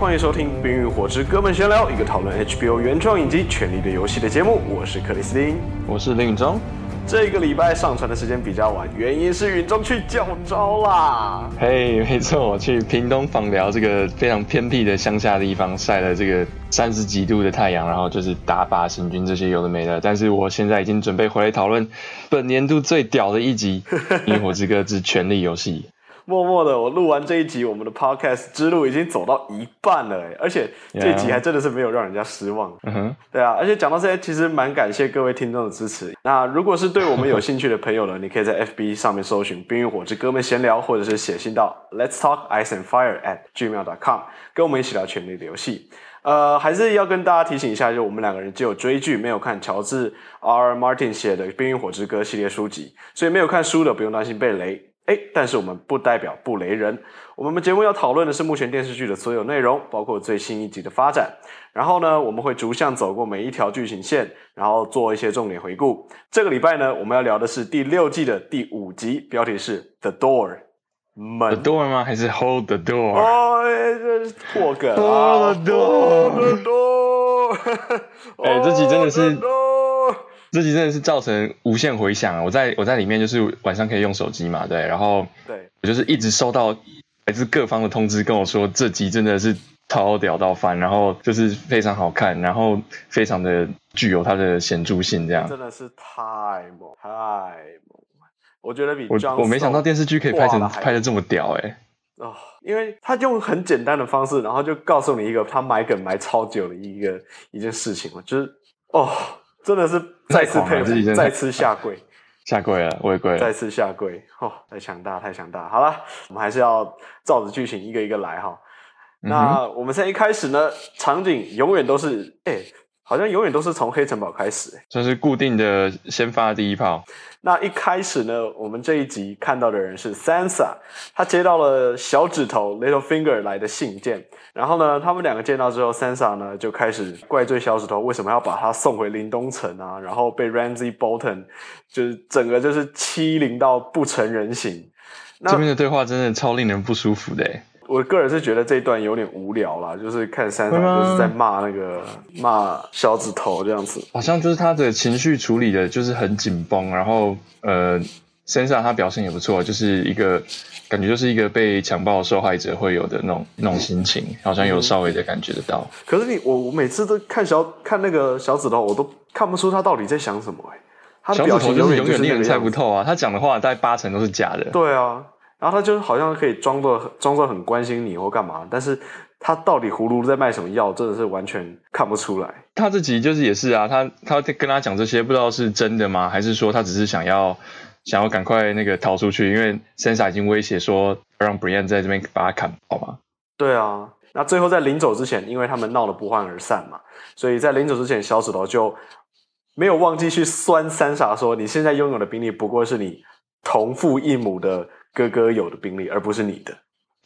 欢迎收听《冰与火之歌们闲聊》，一个讨论 HBO 原创影集《权力的游戏》的节目。我是克里斯汀，我是林允中。这个礼拜上传的时间比较晚，原因是允中去教招啦。嘿，没错，我去屏东访寮这个非常偏僻的乡下的地方晒了这个三十几度的太阳，然后就是打靶行军这些有的没的。但是我现在已经准备回来讨论本年度最屌的一集《冰与火之歌之权力游戏》。默默的，我录完这一集，我们的 podcast 之路已经走到一半了，而且这一集还真的是没有让人家失望。嗯哼，对啊，而且讲到这些，其实蛮感谢各位听众的支持。那如果是对我们有兴趣的朋友呢，你可以在 FB 上面搜寻“冰与火之歌们闲聊”，或者是写信到 Let's Talk Ice and Fire at gmail.com，跟我们一起聊权力的游戏。呃，还是要跟大家提醒一下，就我们两个人只有追剧，没有看乔治 R. Martin 写的《冰与火之歌》系列书籍，所以没有看书的不用担心被雷。哎，但是我们不代表不雷人。我们节目要讨论的是目前电视剧的所有内容，包括最新一集的发展。然后呢，我们会逐项走过每一条剧情线，然后做一些重点回顾。这个礼拜呢，我们要聊的是第六季的第五集，标题是《The Door》门。The Door 吗？还是 Hold the Door？哦，这是破梗啊！Hold the Door，The Door。哎，这集真的是。这集真的是造成无限回响啊！我在我在里面就是晚上可以用手机嘛，对，然后对我就是一直收到来自各方的通知，跟我说这集真的是超屌到翻，然后就是非常好看，然后非常的具有它的显著性，这样真的是太猛太猛！我觉得比我我没想到电视剧可以拍成拍的这么屌哎！哦，因为他用很简单的方式，然后就告诉你一个他埋梗埋超久的一个一件事情嘛，就是哦。真的是再次佩服，再次下跪，下跪了，我也跪了，再次下跪，哦，太强大，太强大。好了，我们还是要照着剧情一个一个来哈。那我们现在一开始呢，场景永远都是，哎、欸，好像永远都是从黑城堡开始，哎，这是固定的，先发第一炮。那一开始呢，我们这一集看到的人是 Sansa，他接到了小指头 Littlefinger 来的信件，然后呢，他们两个见到之后，Sansa 呢就开始怪罪小指头为什么要把他送回临冬城啊，然后被 Ramsay Bolton 就是整个就是欺凌到不成人形。那这边的对话真的超令人不舒服的。我个人是觉得这一段有点无聊啦，就是看 Sansa 就是在骂那个骂小指头这样子，好像就是他的情绪处理的就是很紧绷，然后呃，Sansa 他表现也不错，就是一个感觉就是一个被强暴受害者会有的那种那种心情，好像有稍微的感觉得到。可是你我我每次都看小看那个小指头，我都看不出他到底在想什么哎，他的表情就是永远令人猜不透啊，他讲的话大概八成都是假的。对啊。然后他就好像可以装作装作很关心你或干嘛，但是他到底葫芦在卖什么药，真的是完全看不出来。他自己就是也是啊，他他跟他讲这些，不知道是真的吗？还是说他只是想要想要赶快那个逃出去？因为 Sansa 已经威胁说让 Brienne 在这边把他砍，好吗？对啊，那最后在临走之前，因为他们闹得不欢而散嘛，所以在临走之前，小指头就没有忘记去酸 Sansa 说：“你现在拥有的兵力不过是你同父异母的。”哥哥有的兵力，而不是你的。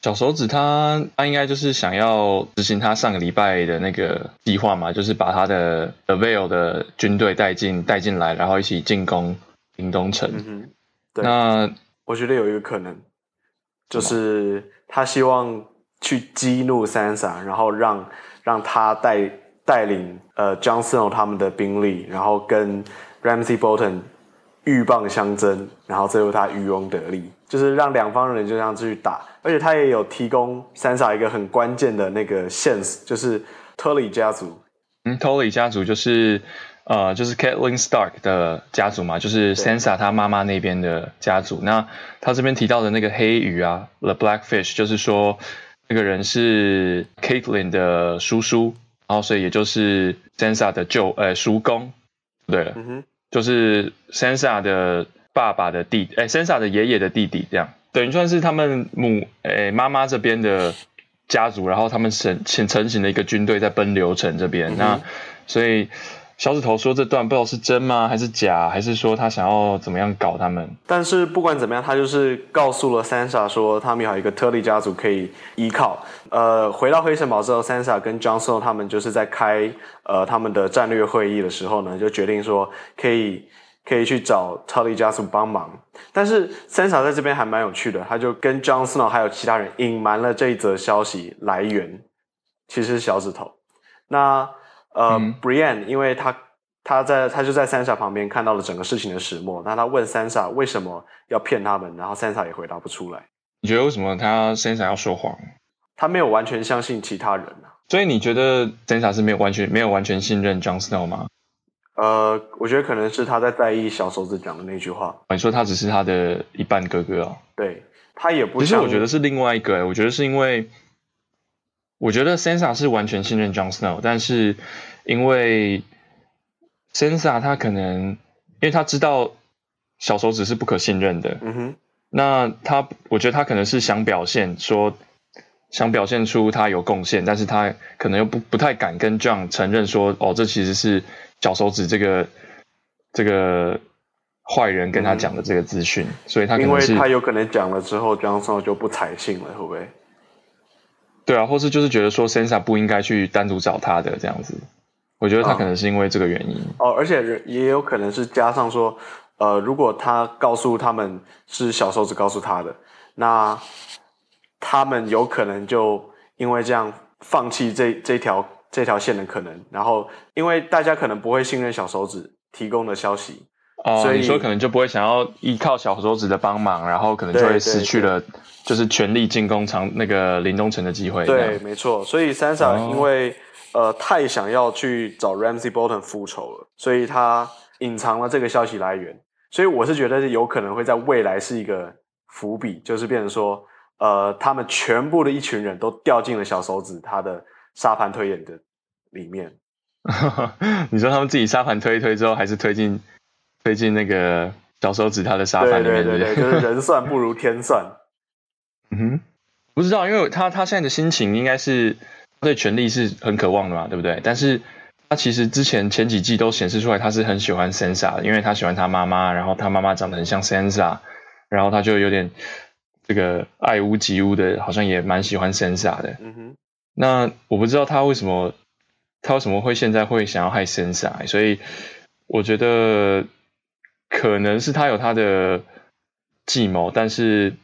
小手指他他应该就是想要执行他上个礼拜的那个计划嘛，就是把他的 The Vale 的军队带进带进来，然后一起进攻林东城。嗯哼，对。那我觉得有一个可能，就是他希望去激怒 Sansa，然后让让他带带领呃 Jon Snow 他们的兵力，然后跟 Ramsay Bolton 鹬蚌相争，然后最后他渔翁得利。就是让两方人就这样去打，而且他也有提供 Sansa 一个很关键的那个线索，就是 Tully 家族。嗯，Tully 家族就是呃，就是 Catelyn Stark 的家族嘛，就是 Sansa 她妈妈那边的家族。那他这边提到的那个黑鱼啊，The Blackfish，就是说那个人是 Catelyn 的叔叔，然后所以也就是 Sansa 的舅呃叔公。对了，嗯哼，就是 Sansa 的。爸爸的弟，哎，Sansa 的爷爷的弟弟，这样等于算是他们母，哎，妈妈这边的家族，然后他们成成成型的一个军队在奔流城这边。嗯、那所以小指头说这段不知道是真吗，还是假，还是说他想要怎么样搞他们？但是不管怎么样，他就是告诉了 Sansa 说他们有一个特利家族可以依靠。呃，回到黑城堡之后，Sansa 跟 Jon Snow 他们就是在开呃他们的战略会议的时候呢，就决定说可以。可以去找 Tully 家族帮忙，但是 Sansa 在这边还蛮有趣的，他就跟 Jon Snow 还有其他人隐瞒了这一则消息来源，其实是小指头。那呃、嗯、，Brienne 因为他他在他就在 Sansa 旁边看到了整个事情的始末，那他问 Sansa 为什么要骗他们，然后 Sansa 也回答不出来。你觉得为什么他 Sansa 要说谎？他没有完全相信其他人啊。所以你觉得 Sansa 是没有完全没有完全信任 Jon Snow 吗？呃，我觉得可能是他在在意小手指讲的那句话。你说他只是他的一半哥哥啊？对，他也不。其实我觉得是另外一个，我觉得是因为，我觉得 Sansa 是完全信任 Jon Snow，但是因为 Sansa 他可能，因为他知道小手指是不可信任的。嗯哼。那他，我觉得他可能是想表现说，想表现出他有贡献，但是他可能又不不太敢跟 John 承认说，哦，这其实是。小手指这个这个坏人跟他讲的这个资讯，嗯、所以他因为他有可能讲了之后，Jon Snow 就不采信了，会不会？对啊，或是就是觉得说 Sensa 不应该去单独找他的这样子，我觉得他可能是因为这个原因。哦，而且也有可能是加上说，呃，如果他告诉他们是小手指告诉他的，那他们有可能就因为这样放弃这这条。这条线的可能，然后因为大家可能不会信任小手指提供的消息，哦，所以你说可能就不会想要依靠小手指的帮忙，然后可能就会失去了就是全力进攻长那个林东城的机会。对，没错。所以 Sansa 因为、哦、呃太想要去找 Ramsey Bolton 复仇了，所以他隐藏了这个消息来源。所以我是觉得有可能会在未来是一个伏笔，就是变成说呃他们全部的一群人都掉进了小手指他的。沙盘推演的里面，你说他们自己沙盘推一推之后，还是推进推进那个小手指他的沙盘里面？对对对，就是人算不如 天算。嗯哼，不知道，因为他他现在的心情应该是对权力是很渴望的嘛，对不对？但是他其实之前前几季都显示出来，他是很喜欢 Sansa 的，因为他喜欢他妈妈，然后他妈妈长得很像 Sansa，然后他就有点这个爱屋及乌的，好像也蛮喜欢 Sansa 的。嗯哼。那我不知道他为什么，他为什么会现在会想要害 Sansa，所以我觉得可能是他有他的计谋，但是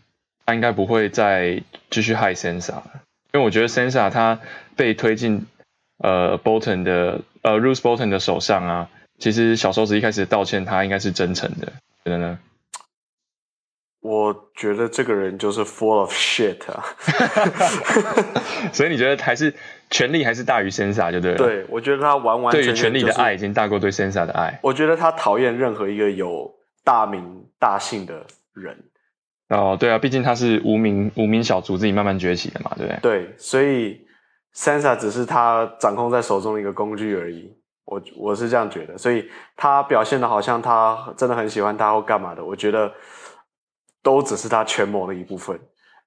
他应该不会再继续害 Sansa，因为我觉得 Sansa 他被推进呃 Bolton 的呃，Rose Bolton 的手上啊，其实小手指一开始道歉，他应该是真诚的，觉得呢？我觉得这个人就是 full of shit 啊，所以你觉得还是权力还是大于 Sansa 就对了？对，我觉得他完完全全、就是、对于权力的爱已经大过对 Sansa 的爱。我觉得他讨厌任何一个有大名大姓的人。哦，对啊，毕竟他是无名无名小卒自己慢慢崛起的嘛，对不对？对，所以 Sansa 只是他掌控在手中的一个工具而已。我我是这样觉得，所以他表现的好像他真的很喜欢他或干嘛的，我觉得。都只是他权谋的一部分，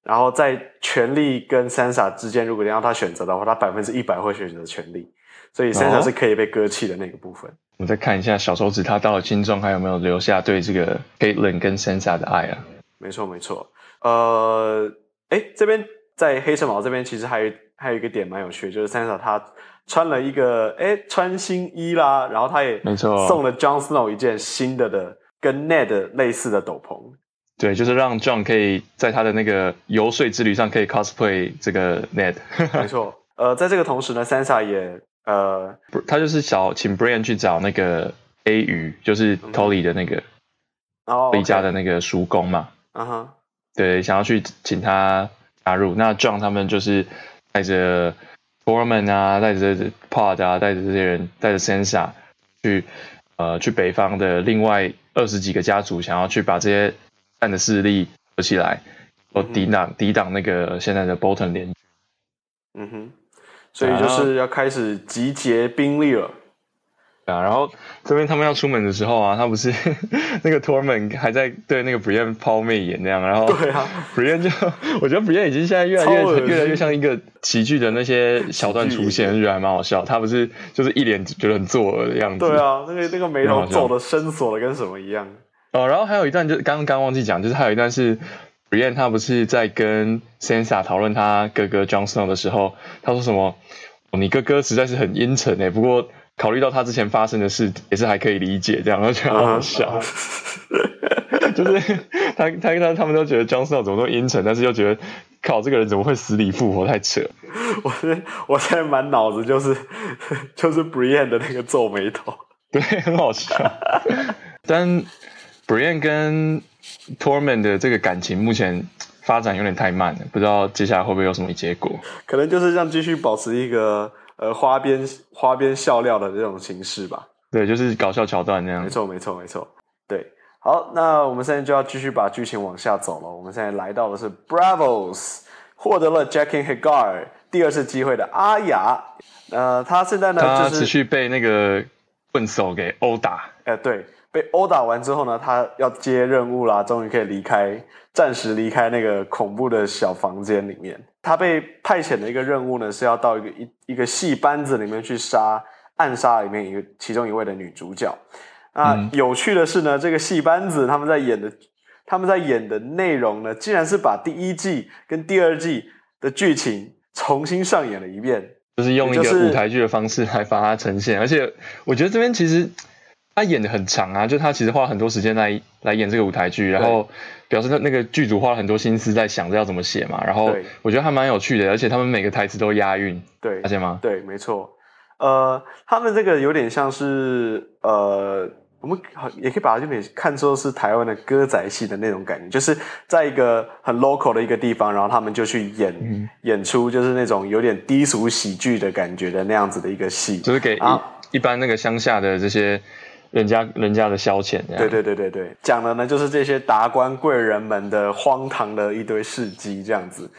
然后在权力跟 Sansa 之间，如果你让他选择的话，他百分之一百会选择权力，所以 Sansa 是可以被割弃的那个部分。我们再看一下小手指，他到了金钟还有没有留下对这个 Catelyn 跟 Sansa 的爱啊？没错没错，呃，哎，这边在黑城堡这边其实还有还有一个点蛮有趣的，就是 Sansa 他穿了一个哎穿新衣啦，然后他也没错送了 Jon Snow 一件新的的跟 Ned 类似的斗篷。对，就是让 John 可以在他的那个游说之旅上可以 cosplay 这个 Ned。没错，呃，在这个同时呢，Sansa 也呃，他就是想请 Brienne 去找那个 A 鱼，就是 Tolly 的那个，哦，李家的那个叔公嘛。嗯哼，对，想要去请他加入。那 John 他们就是带着 Tormund 啊，带着 Pod 啊，带着这些人，带着 Sansa 去呃去北方的另外二十几个家族，想要去把这些。战的势力合起来，我抵挡抵挡那个现在的 Bolton 联军。嗯哼，所以就是要开始集结兵力了。啊，然后这边他们要出门的时候啊，他不是 那个 Tormund 还在对那个 Brienne 抛媚眼那样，然后对啊，Brienne 就我觉得 Brienne 已经现在越来越越来越像一个喜剧的那些小段出现，就觉得还蛮好笑。他不是就是一脸觉得很作恶的样子。对啊，那个那个眉头皱的深锁的跟什么一样。哦，然后还有一段就是刚刚忘记讲，就是还有一段是 Brienne 他不是在跟 Sansa 讨论他哥哥 Jon Snow 的时候，他说什么？哦、你哥哥实在是很阴沉诶，不过考虑到他之前发生的事，也是还可以理解这样，然后觉得好好笑。就是他他他他们都觉得 Jon Snow 怎么都阴沉，但是又觉得靠这个人怎么会死里复活，太扯。我现我现在满脑子就是就是 Brienne 的那个皱眉头，对，很好笑。但 Brienne 跟 Torment 的这个感情目前发展有点太慢了，不知道接下来会不会有什么结果？可能就是这样继续保持一个呃花边花边笑料的这种形式吧。对，就是搞笑桥段那样。没错，没错，没错。对，好，那我们现在就要继续把剧情往下走了。我们现在来到的是 Braavos 获得了 Jackin Hagar 第二次机会的阿雅。呃，他现在呢，他持续被那个棍手给殴打。哎、呃，对，被殴打完之后呢，他要接任务啦，终于可以离开，暂时离开那个恐怖的小房间里面。他被派遣的一个任务呢，是要到一个一一个戏班子里面去杀。暗杀里面一个其中一位的女主角，啊，嗯、有趣的是呢，这个戏班子他们在演的，他们在演的内容呢，竟然是把第一季跟第二季的剧情重新上演了一遍，就是用一个舞台剧的方式来把它呈现。而且我觉得这边其实他演的很长啊，就他其实花了很多时间来来演这个舞台剧，然后表示他那个剧组花了很多心思在想着要怎么写嘛。然后我觉得还蛮有趣的，而且他们每个台词都押韵，对，发现吗？对，没错。呃，他们这个有点像是呃，我们也可以把它有点看作是台湾的歌仔戏的那种感觉，就是在一个很 local 的一个地方，然后他们就去演、嗯、演出，就是那种有点低俗喜剧的感觉的那样子的一个戏，就是给一、啊、一般那个乡下的这些人家人家的消遣。对对对对对，讲的呢就是这些达官贵人们的荒唐的一堆事迹这样子，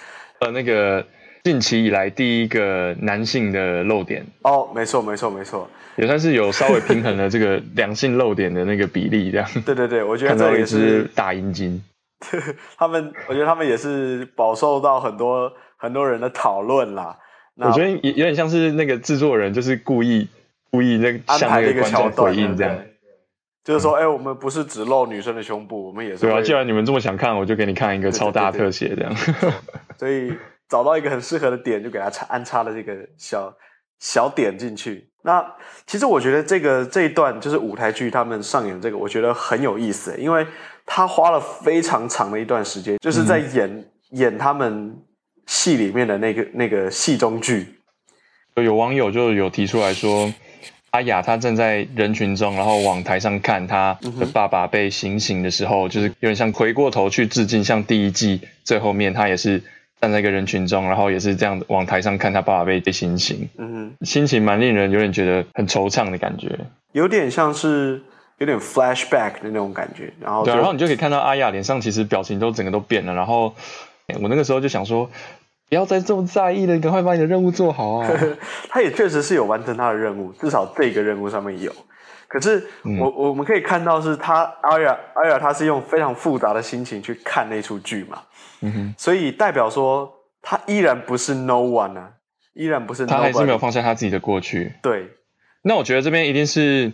呃，那个。近期以来第一个男性的漏点哦，没错没错没错，也算是有稍微平衡了这个两性漏点的那个比例，这样。对对对，我觉得看到一只大阴茎。他们，我觉得他们也是饱受到很多很多人的讨论啦。我觉得有有点像是那个制作人就是故意故意那个向那个观众回应这样，就是说，哎、欸，我们不是只露女生的胸部，我们也是。对啊，既然你们这么想看，我就给你看一个超大特写这样。所以。找到一个很适合的点，就给他插安插了这个小小点进去。那其实我觉得这个这一段就是舞台剧他们上演这个，我觉得很有意思，因为他花了非常长的一段时间，就是在演、嗯、演他们戏里面的那个那个戏中剧。有网友就有提出来说，阿雅她站在人群中，然后往台上看她的爸爸被行刑的时候，就是有点像回过头去致敬，像第一季最后面她也是。站在一个人群中，然后也是这样往台上看她爸爸被被行刑，嗯，心情蛮令人有点觉得很惆怅的感觉，有点像是有点 flashback 的那种感觉，然后对，然后你就可以看到阿雅脸上其实表情都整个都变了，然后我那个时候就想说，不要再这么在意了，你赶快把你的任务做好啊！他也确实是有完成他的任务，至少这个任务上面有。可是我、嗯、我们可以看到是他阿雅阿雅他是用非常复杂的心情去看那出剧嘛。嗯哼，所以代表说他依然不是 no one 啊，依然不是他还是没有放下他自己的过去。对，那我觉得这边一定是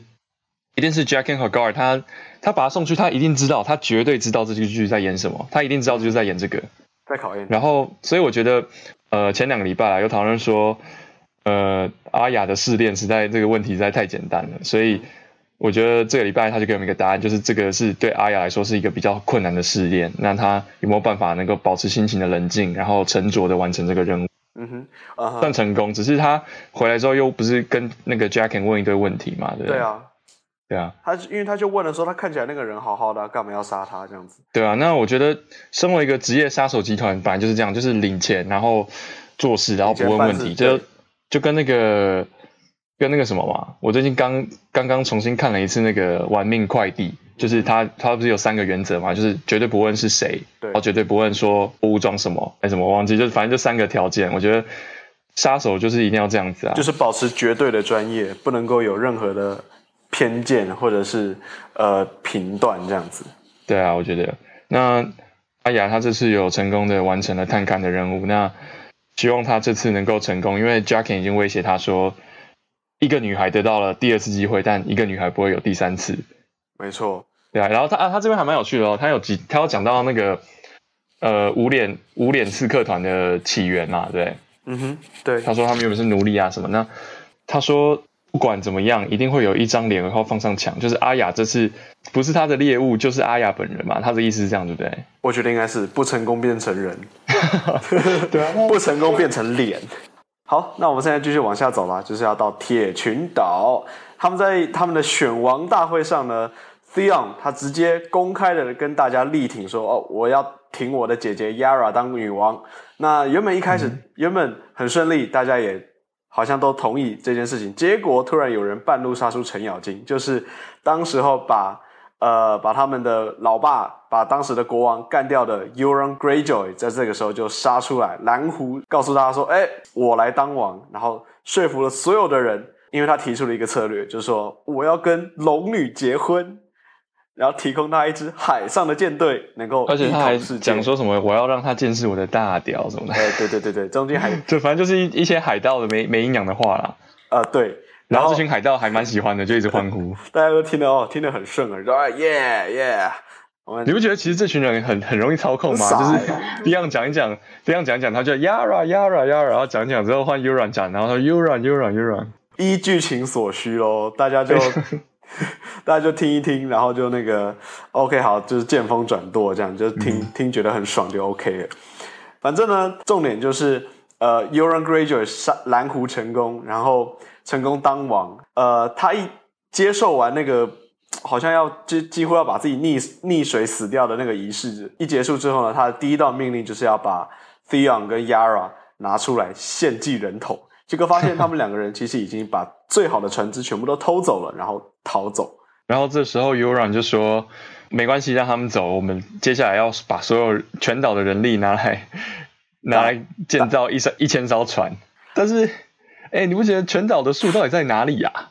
一定是 Jaqen H'ghar 他他把他送去，他一定知道，他绝对知道这个剧在演什么，他一定知道就是在演这个，在考验。然后，所以我觉得，呃，前两个礼拜啊，有讨论说，呃，阿雅的试炼实在这个问题实在太简单了，所以。我觉得这个礼拜他就给我们一个答案，就是这个是对阿雅来说是一个比较困难的试炼。那他有没有办法能够保持心情的冷静，然后沉着的完成这个任务？嗯哼，啊、uh，huh. 算成功。只是他回来之后又不是跟那个 Jaqen 问一堆问题嘛？对不对？对啊，对啊。他因为他就问了说，他看起来那个人好好的，干嘛要杀他这样子？对啊。那我觉得身为一个职业杀手集团，本来就是这样，就是领钱，然后做事，然后不问问题，就就跟那个。跟那个什么嘛，我最近刚刚刚重新看了一次那个《玩命快递》，就是他他不是有三个原则嘛，就是绝对不问是谁，对然后绝对不问说武装什么还什么，忘记，就是反正就三个条件。我觉得杀手就是一定要这样子啊，就是保持绝对的专业，不能够有任何的偏见或者是呃评断这样子。对啊，我觉得那阿雅她这次有成功的完成了探勘的任务，那希望她这次能够成功，因为 Jaqen 已经威胁他说。一个女孩得到了第二次机会，但一个女孩不会有第三次。没错，对啊。然后他啊，他这边还蛮有趣的哦，他有几，他有讲到那个呃无脸无脸刺客团的起源嘛，对，嗯哼，对。他说他们原本是奴隶啊什么，那他说不管怎么样，一定会有一张脸然后放上墙，就是阿雅这次不是他的猎物，就是阿雅本人嘛。他的意思是这样，对不对？我觉得应该是不成功变成人，对啊，不成功变成脸。好，那我们现在继续往下走啦，就是要到铁群岛。他们在他们的选王大会上呢，Theon 他直接公开的跟大家力挺说：“哦，我要挺我的姐姐 Yara 当女王。”那原本一开始、嗯、原本很顺利，大家也。好像都同意这件事情，结果突然有人半路杀出程咬金，就是当时候把呃把他们的老爸，把当时的国王干掉的 Euron Greyjoy，在这个时候就杀出来，蓝狐告诉大家说：“哎，我来当王。”然后说服了所有的人，因为他提出了一个策略，就是说我要跟龙女结婚。然后提供他一支海上的舰队，能够而且他还讲说什么，我要让他见识我的大屌什么的。哎，对对对对，中间还 就反正就是一一些海盗的没没营养的话啦。呃，对。然后这群海盗还蛮喜欢的，就一直欢呼。大家都听得哦，听得很顺耳，说耶耶。你不觉得其实这群人很很容易操控吗？就是这样讲一讲，这样讲一讲，他就 Yara Yara Yara，然后讲一讲之后换 Euron 讲，然后他 Euron Euron Euron，依剧情所需喽，大家就。大家就听一听，然后就那个 OK 好，就是见风转舵这样，就听、嗯、听觉得很爽就 OK 了。反正呢，重点就是呃 Greyjoy 杀蓝湖成功，然后成功当王。呃，他一接受完那个好像要几几乎要把自己溺溺水死掉的那个仪式一结束之后呢，他的第一道命令就是要把 Theon 跟 Yara 拿出来献祭人头。结果发现他们两个人其实已经把最好的船只全部都偷走了，然后逃走。然后这时候 Euron 就说：“没关系，让他们走。我们接下来要把所有全岛的人力拿来 拿来建造一艘一千艘船。但是，哎，你不觉得全岛的树到底在哪里呀、啊？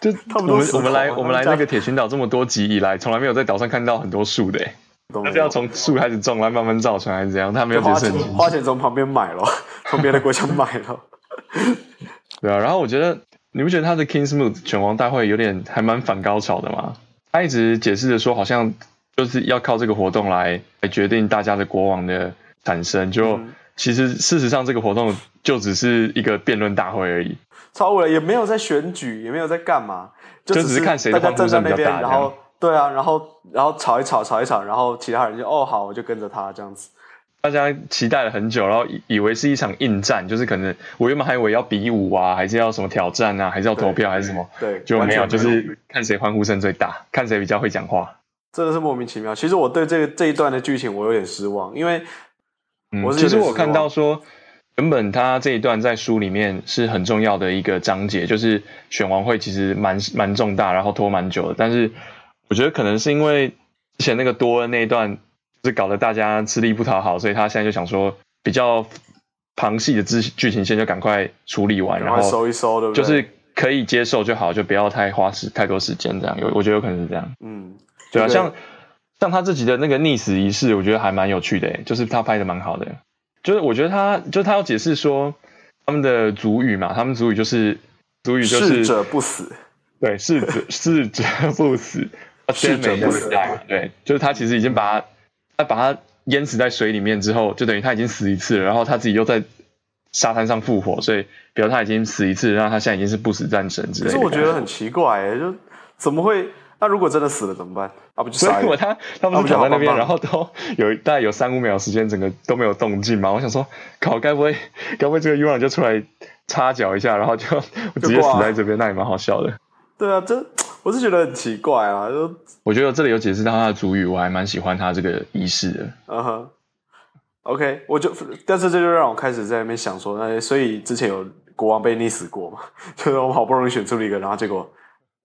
就 我们我们来我们来那个铁群岛这么多集以来，从来没有在岛上看到很多树的。他是要从树开始种来慢慢造船，还是怎样？他没有花钱花钱从旁边买了，从别的国家买了。对啊，然后我觉得。”你不觉得他的 Kingsmooth 拳王大会有点还蛮反高潮的吗？他一直解释着说，好像就是要靠这个活动来来决定大家的国王的产生。就、嗯、其实事实上，这个活动就只是一个辩论大会而已，超无聊，也没有在选举，也没有在干嘛，就只是看谁的欢呼声比较大。然后对啊，然后然后吵一吵，吵一吵，然后其他人就哦好，我就跟着他这样子。大家期待了很久，然后以以为是一场硬战，就是可能我原本还以为要比武啊，还是要什么挑战啊，还是要投票还是什么，对，就没有，就是看谁欢呼声最大，看谁比较会讲话，真的是莫名其妙。其实我对这个这一段的剧情我有点失望，因为我是、嗯、其实我看到说，原本他这一段在书里面是很重要的一个章节，就是选王会其实蛮蛮重大，然后拖蛮久的，但是我觉得可能是因为之前那个多恩那一段。是搞得大家吃力不讨好，所以他现在就想说比较旁系的剧剧情线就赶快处理完，然后收一收，对不对？就是可以接受就好，就不要太花时太多时间这样。有我觉得有可能是这样。嗯，对啊，像像他自己的那个溺死仪式，我觉得还蛮有趣的，就是他拍的蛮好的。就是我觉得他就是他要解释说他们的族语嘛，他们族语就是族语就是逝者不死，对，逝者逝者不死，逝者不死，对，就是他其实已经把他。把他淹死在水里面之后，就等于他已经死一次了，然后他自己又在沙滩上复活，所以比如他已经死一次，然后他现在已经是不死战神之类的。可是我觉得很奇怪，欸，就怎么会？那如果真的死了怎么办？啊，不就所以他他不是躺在那边，然后都有大概有三五秒时间，整个都没有动静嘛？我想说，靠，该不会该不会这个 Euron 就出来插脚一下，然后就直接死在这边？那也蛮好笑的。对啊，这我是觉得很奇怪啊。就我觉得这里有解释到他的主语，我还蛮喜欢他这个仪式的。嗯哼，OK，我就但是这就让我开始在那边想说，那所以之前有国王被溺死过嘛？就是我们好不容易选出了一个，然后结果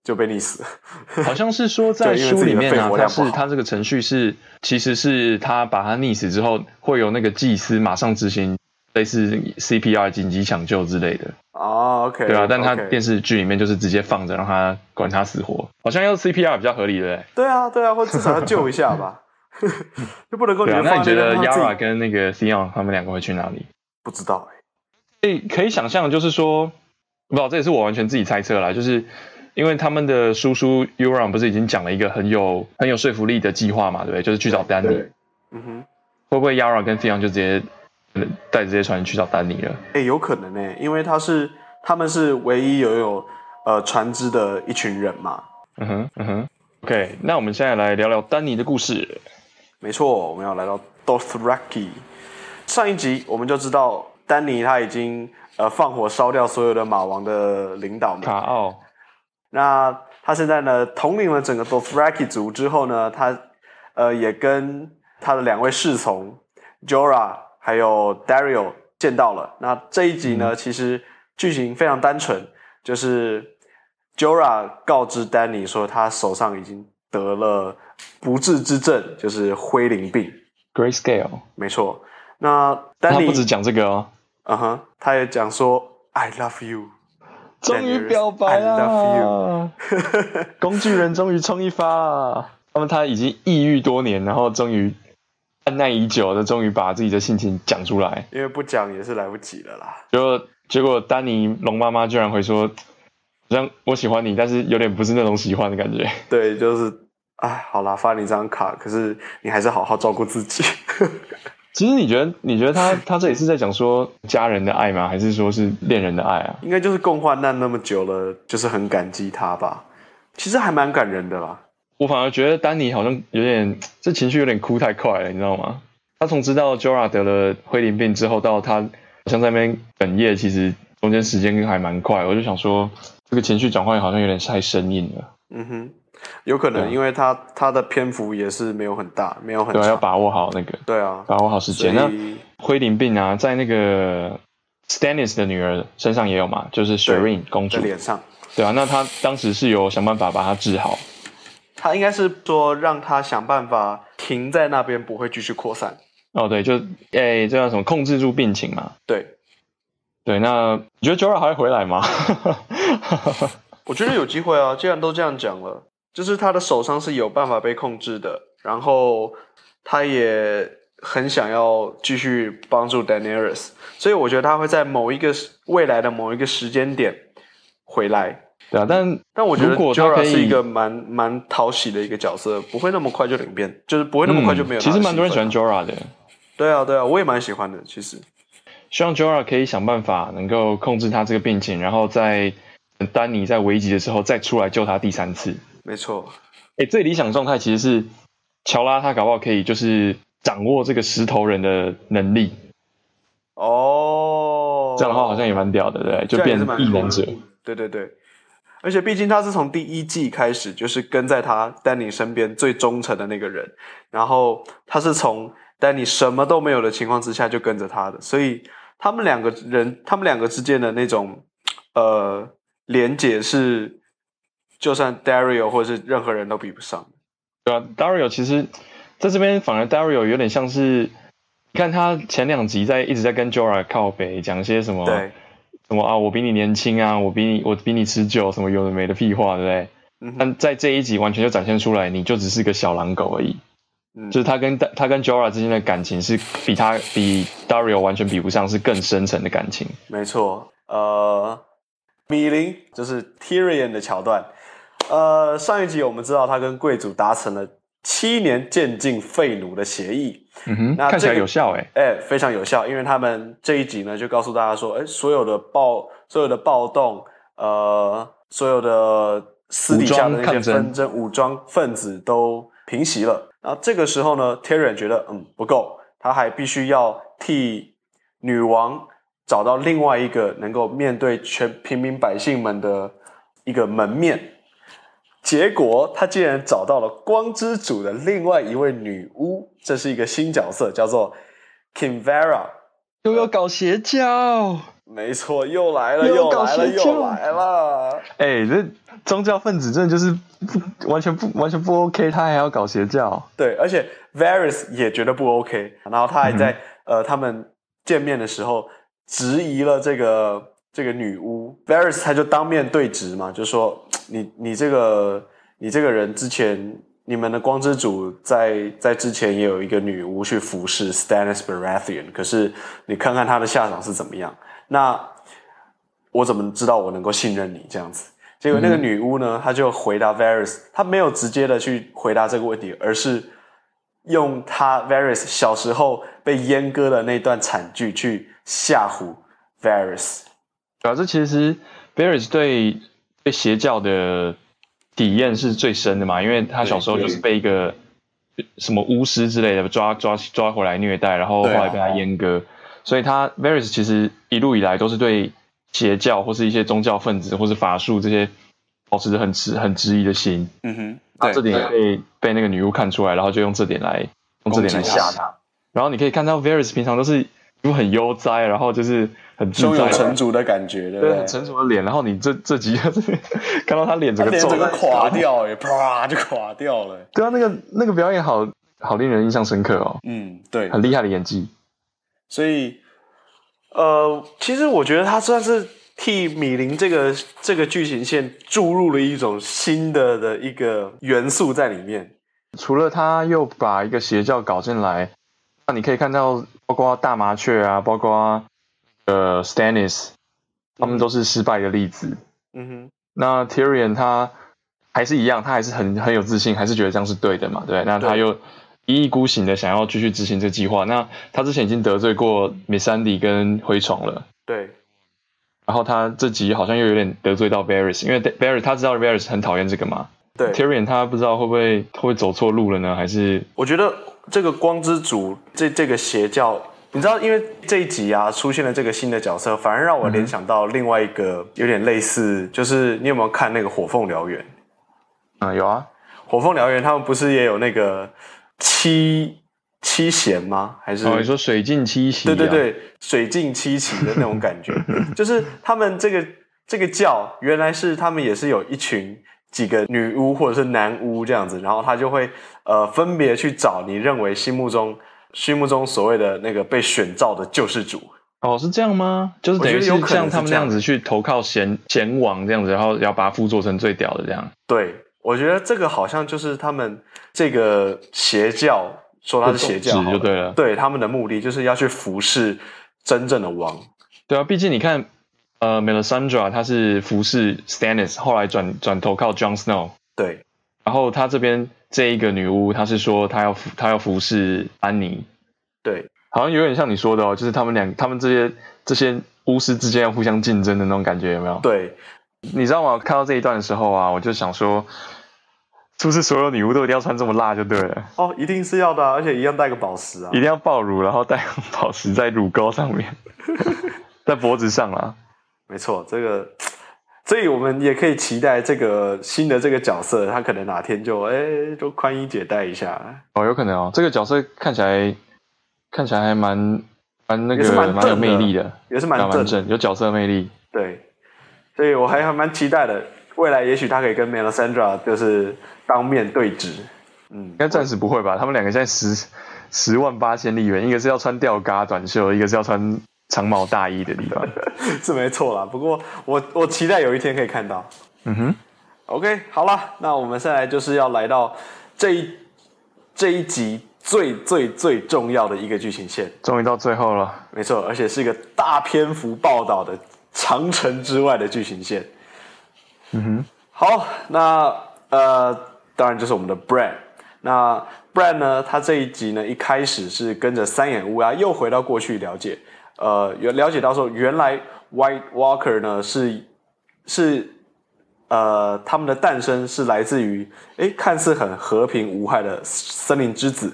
就被溺死。好像是说在书里面呢、啊，他是他这个程序是，其实是他把他溺死之后，会有那个祭司马上执行。类似 CPR 紧急抢救之类的哦、oh,，OK，对啊，但他电视剧里面就是直接放着，让他管他死活，好像要 CPR 比较合理的。对啊，对啊，或至少要救一下吧，就不能够。对啊，那你觉得 Yara 跟那个 Theon 他们两个会去哪里？不知道哎、欸，可以想象，就是说，不知道，这也是我完全自己猜测啦，就是因为他们的叔叔 Euron 不是已经讲了一个很有很有说服力的计划嘛，对不对？就是去找丹尼。嗯哼，会不会 Yara 跟 Theon 就直接？带着这些船去找丹尼了。哎、欸，有可能呢，因为他是他们是唯一有有呃船只的一群人嘛。嗯哼，嗯哼。OK，那我们现在来聊聊丹尼的故事。没错，我们要来到 Dothraki。上一集我们就知道丹尼他已经呃放火烧掉所有的马王的领导们。卡奥。那他现在呢统领了整个 Dothraki 族之后呢，他呃也跟他的两位侍从 Jorah 还有 Daario 见到了。那这一集呢，嗯、其实剧情非常单纯，就是 Jorah 告知丹尼说他手上已经得了不治之症，就是灰灵病。Grayscale。没错。那丹尼他不止讲这个哦，嗯哼，他也讲说 I love you。终于表白了，工具人终于冲一发。那么他已经抑郁多年，然后终于按捺已久的，终于把自己的心情讲出来。因为不讲也是来不及了啦。结果结果，丹尼龙妈妈居然会说：“好像我喜欢你，但是有点不是那种喜欢的感觉。”对，就是，哎，好啦，发你这张卡，可是你还是好好照顾自己。其实你觉得，你觉得他他这里是在讲说家人的爱吗？还是说是恋人的爱啊？应该就是共患难那么久了，就是很感激他吧。其实还蛮感人的啦。我反而觉得丹尼好像有点这情绪有点哭太快了，你知道吗？他从知道 Jorah 得了灰淋病之后，到他好像在那边哽咽，其实中间时间还蛮快。我就想说，这个情绪转换好像有点太生硬了。嗯哼。有可能，因为他他的篇幅也是没有很大，没有很大。对，要把握好那个。对啊，把握好时间。那灰淋病啊，在那个 Stannis 的女儿身上也有嘛，就是 Shireen 公主脸上。对啊，那他当时是有想办法把它治好。他应该是说让他想办法停在那边，不会继续扩散。哦，对，就诶、欸，这叫什么？控制住病情嘛。对，对。那你觉得 Jorah 还会回来吗？我觉得有机会啊，既然都这样讲了。就是他的手伤是有办法被控制的，然后他也很想要继续帮助 Daenerys，所以我觉得他会在某一个未来的某一个时间点回来。对啊，但但我觉得 Jorah 是一个蛮蛮讨喜的一个角色，不会那么快就领变，就是不会那么快就没有、嗯。其实蛮多人喜欢 Jorah 的。对啊，对啊，我也蛮喜欢的。其实，希望 Jorah 可以想办法能够控制他这个病情，然后在丹尼在危急的时候再出来救他第三次。没错，哎，最理想状态其实是乔拉他搞不好可以就是掌握这个石头人的能力哦，这样的话好像也蛮屌的，对，就变异能者。对对对，而且毕竟他是从第一季开始就是跟在他丹尼身边最忠诚的那个人，然后他是从丹尼什么都没有的情况之下就跟着他的，所以他们两个人，他们两个之间的那种呃连结是。就算 Daario 或者是任何人都比不上，对啊，Daario 其实在这边反而 Daario 有点像是，你看他前两集在一直在跟 Jorah 靠北讲些什么，对，什么啊，我比你年轻啊，我比你我比你持久，什么有的没的屁话，对不对？嗯，但在这一集完全就展现出来，你就只是个小狼狗而已，嗯，就是他跟他跟 Jorah 之间的感情是比他比 Daario 完全比不上，是更深层的感情。没错，呃，米林就是 Tyrion 的桥段。呃，上一集我们知道他跟贵族达成了七年渐进废奴的协议，嗯哼，那、这个、看起来有效哎，哎，非常有效，因为他们这一集呢就告诉大家说，哎，所有的暴，所有的暴动，呃，所有的私底下的那些纷争，武装分子都平息了。然后这个时候呢，Terry 觉得嗯不够，他还必须要替女王找到另外一个能够面对全平民百姓们的一个门面。结果他竟然找到了光之主的另外一位女巫，这是一个新角色，叫做 Kinvara，又要搞邪教，没错，又来了，又来了，又来了。哎、欸，这宗教分子真的就是不完全不完全不 OK，他还要搞邪教。对，而且 Varys 也觉得不 OK，然后他还在、嗯、呃他们见面的时候质疑了这个。这个女巫 Varys 他就当面对质嘛，就说你你这个你这个人之前你们的光之主在在之前也有一个女巫去服侍 Stannis Baratheon，可是你看看他的下场是怎么样？那我怎么知道我能够信任你这样子？结果那个女巫呢，她就回答 Varys，她没有直接的去回答这个问题，而是用她 Varys 小时候被阉割的那段惨剧去吓唬 Varys。主要是其实 Varys 对对邪教的体验是最深的嘛，因为他小时候就是被一个什么巫师之类的抓抓抓回来虐待，然后后来被他阉割，所以他 Varys 其实一路以来都是对邪教或是一些宗教分子或是法术这些保持着很质很质疑的心。嗯哼，那这点也被被那个女巫看出来，然后就用这点来用这点来吓他。然后你可以看到 Varys 平常都是因为很悠哉，然后就是很胸有成竹的感觉，对，很成熟的脸。然后你这这集看到他脸整个脸整个垮掉，哎，啪就垮掉了。对啊，那个那个表演好好令人印象深刻哦。嗯，对，很厉害的演技。所以，呃，其实我觉得他算是替米林这个这个剧情线注入了一种新的的一个元素在里面。除了他又把一个邪教搞进来。那你可以看到，包括大麻雀啊，包括呃，Stannis，他们都是失败的例子。嗯哼。那 Tyrion 他还是一样，他还是很很有自信，还是觉得这样是对的嘛，对。那他又一意孤行的想要继续执行这计划。那他之前已经得罪过 Missandei 跟灰虫了。对。然后他这集好像又有点得罪到 v a r i s 因为 v a r i s 他知道 v a r i s 很讨厌这个嘛。对。Tyrion 他不知道会不会会不会走错路了呢？还是我觉得。这个光之主这这个邪教，你知道，因为这一集啊出现了这个新的角色，反而让我联想到另外一个有点类似，嗯、就是你有没有看那个火凤燎原？啊、嗯，有啊，火凤燎原他们不是也有那个七七贤吗？还是、哦、你说水镜七奇、啊？对对对，水镜七奇的那种感觉，就是他们这个这个教原来是他们也是有一群。几个女巫或者是男巫这样子，然后他就会呃分别去找你认为心目中心目中所谓的那个被选召的救世主。哦，是这样吗？就是等于是像他们那样子去投靠贤贤王这样子，然后要把副做成最屌的这样。对，我觉得这个好像就是他们这个邪教说他是邪教就对了，对他们的目的就是要去服侍真正的王。对啊，毕竟你看。呃，Melisandre 他是服侍 Stannis，后来转转投靠 Jon Snow。对，然后她这边这一个女巫，她是说她要她要服侍安妮。对，好像有点像你说的哦，就是他们两，他们这些这些巫师之间要互相竞争的那种感觉，有没有？对，你知道吗？看到这一段的时候啊，我就想说，是不是所有女巫都一定要穿这么辣就对了？哦，一定是要的啊，而且一样带个宝石啊，一定要爆乳，然后带个宝石在乳沟上面，在脖子上啊。没错，这个，所以我们也可以期待这个新的这个角色，他可能哪天就哎，就宽衣解带一下哦，有可能哦。这个角色看起来看起来还蛮蛮那个蛮，蛮有魅力的，也是蛮正，蛮正，有角色魅力。对，所以我还还蛮期待的，未来也许他可以跟 Melisandre 就是当面对质。嗯，应该暂时不会吧？他们两个现在十十万八千里远，一个是要穿吊嘎短袖，一个是要穿。长毛大衣的地方 是没错啦，不过我我期待有一天可以看到。嗯哼，OK，好了，那我们现在就是要来到这一这一集最最最重要的一个剧情线，终于到最后了。没错，而且是一个大篇幅报道的长城之外的剧情线。嗯哼，好，那呃，当然就是我们的 Bran。那 Bran 呢，他这一集呢，一开始是跟着三眼乌鸦又回到过去了解。呃，有了解到说，原来 White Walker 呢是是呃，他们的诞生是来自于诶，看似很和平无害的森林之子，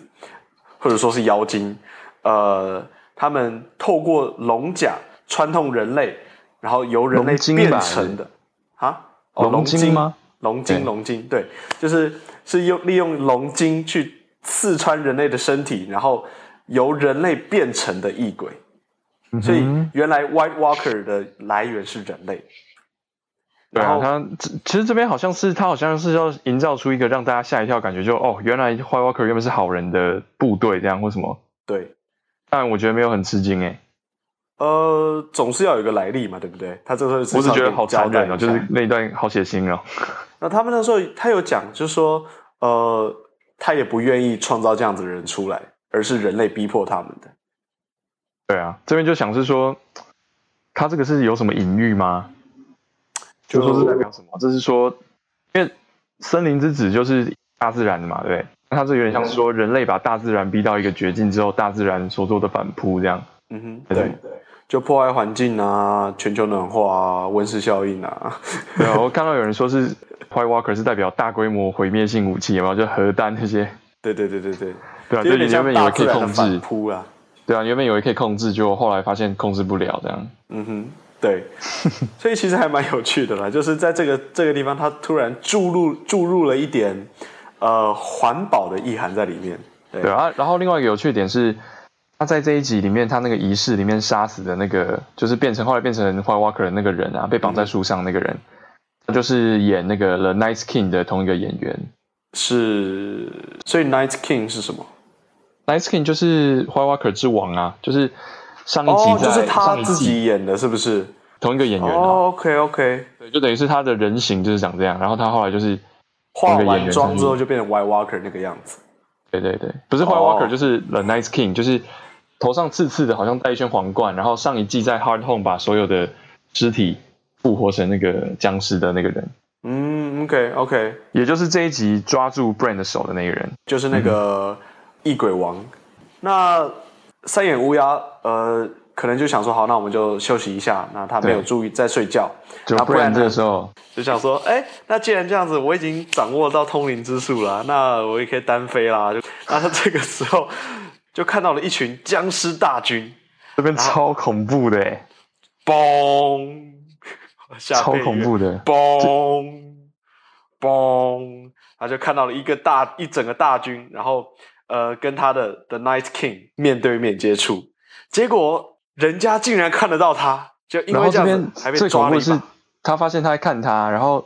或者说是妖精。呃，他们透过龙甲穿透人类，然后由人类变成的啊？哦，龙精吗？龙精，龙精，对，就是是用利用龙精去刺穿人类的身体，然后由人类变成的异鬼。所以原来 White Walker 的来源是人类。对啊，他其实这边好像是他好像是要营造出一个让大家吓一跳感觉就，就哦，原来 White Walker 原本是好人的部队这样，或什么？对。但我觉得没有很吃惊诶。呃，总是要有一个来历嘛，对不对？他这时候我只觉得好残忍哦，就是那一段好血腥哦。那他们那时候他有讲，就是说呃，他也不愿意创造这样子的人出来，而是人类逼迫他们的。对啊，这边就想是说，他这个是有什么隐喻吗？就说是代表什么？这是说，因为森林之子就是大自然的嘛，对不对？那他这有点像是说，人类把大自然逼到一个绝境之后，大自然所做的反扑这样。嗯哼，对对，就破坏环境啊，全球暖化啊，温室效应啊。对啊，我看到有人说是 White Walker 是代表大规模毁灭性武器，有没有？就核弹那些。对对对对对。对啊，就你原本以为可以控制。扑啊！对啊，原本以为可以控制，结果后来发现控制不了，这样。嗯哼，对。所以其实还蛮有趣的啦，就是在这个这个地方，他突然注入注入了一点呃环保的意涵在里面。对，对啊，然后另外一个有趣的点是。他在这一集里面，他那个仪式里面杀死的那个，就是变成后来变成 White Walker 的那个人啊，被绑在树上那个人，他就是演那个 The Night King 的同一个演员。是，所以 Night King 是什么？Night King 就是 White Walker 之王啊，就是上一集在、哦、就是他自己演的，是不是？同一个演员、啊。哦，OK OK，对，就等于是他的人形就是长这样，然后他后来就是化完妆之后就变成 White Walker 那个样子。对对对，不是 White Walker，、oh. 就是 The Nice King，就是头上刺刺的，好像戴一圈皇冠，然后上一季在 Hard Home 把所有的尸体复活成那个僵尸的那个人。嗯，OK OK，也就是这一集抓住 Bran 的手的那个人，就是那个异鬼王。嗯、那三眼乌鸦，呃。可能就想说好，那我们就休息一下。那他没有注意在睡觉，就不然这个时候。就想说，哎、欸，那既然这样子，我已经掌握到通灵之术了，那我也可以单飞啦。就，那他这个时候就看到了一群僵尸大军，这边超恐怖的，嘣，超恐怖的，嘣，嘣，他就看到了一个大一整个大军，然后呃，跟他的 The Night King 面对面接触，结果。人家竟然看得到他，就因为这样子还被抓了他发现他在看他，然后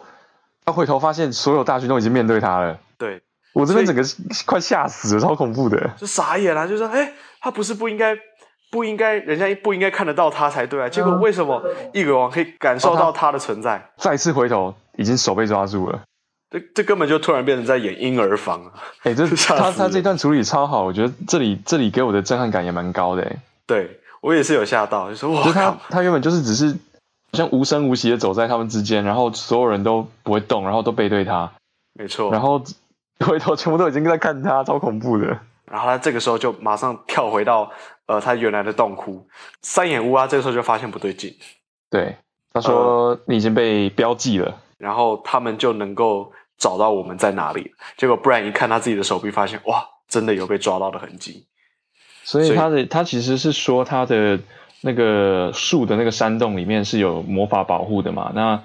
他回头发现所有大军都已经面对他了。对，我这边整个快吓死了，超恐怖的。就傻眼了，就说：“哎，他不是不应该，不应该，人家不应该看得到他才对啊！结果为什么异鬼王可以感受到他的存在？哦、再次回头，已经手被抓住了。这这根本就突然变成在演婴儿房啊！哎，这 他他这段处理超好，我觉得这里这里给我的震撼感也蛮高的。对。我也是有吓到，就说哇，他他原本就是只是好像无声无息的走在他们之间，然后所有人都不会动，然后都背对他，没错。然后回头全部都已经在看他，超恐怖的。然后他这个时候就马上跳回到呃他原来的洞窟。三眼乌鸦这个时候就发现不对劲，对，他说你已经被标记了，呃，然后他们就能够找到我们在哪里。结果 Bran 一看他自己的手臂，发现哇，真的有被抓到的痕迹。所以他的他其实是说他的那个树的那个山洞里面是有魔法保护的嘛，那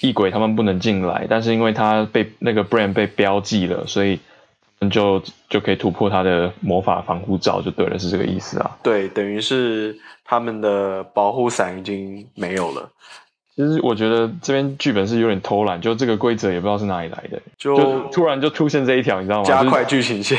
异鬼他们不能进来，但是因为他被那个 Bran 被标记了，所以就就可以突破他的魔法防护罩，就对了，是这个意思啊？对，等于是他们的保护伞已经没有了。其实我觉得这边剧本是有点偷懒，就这个规则也不知道是哪里来的，就，就突然就出现这一条，你知道吗？加 快剧情线，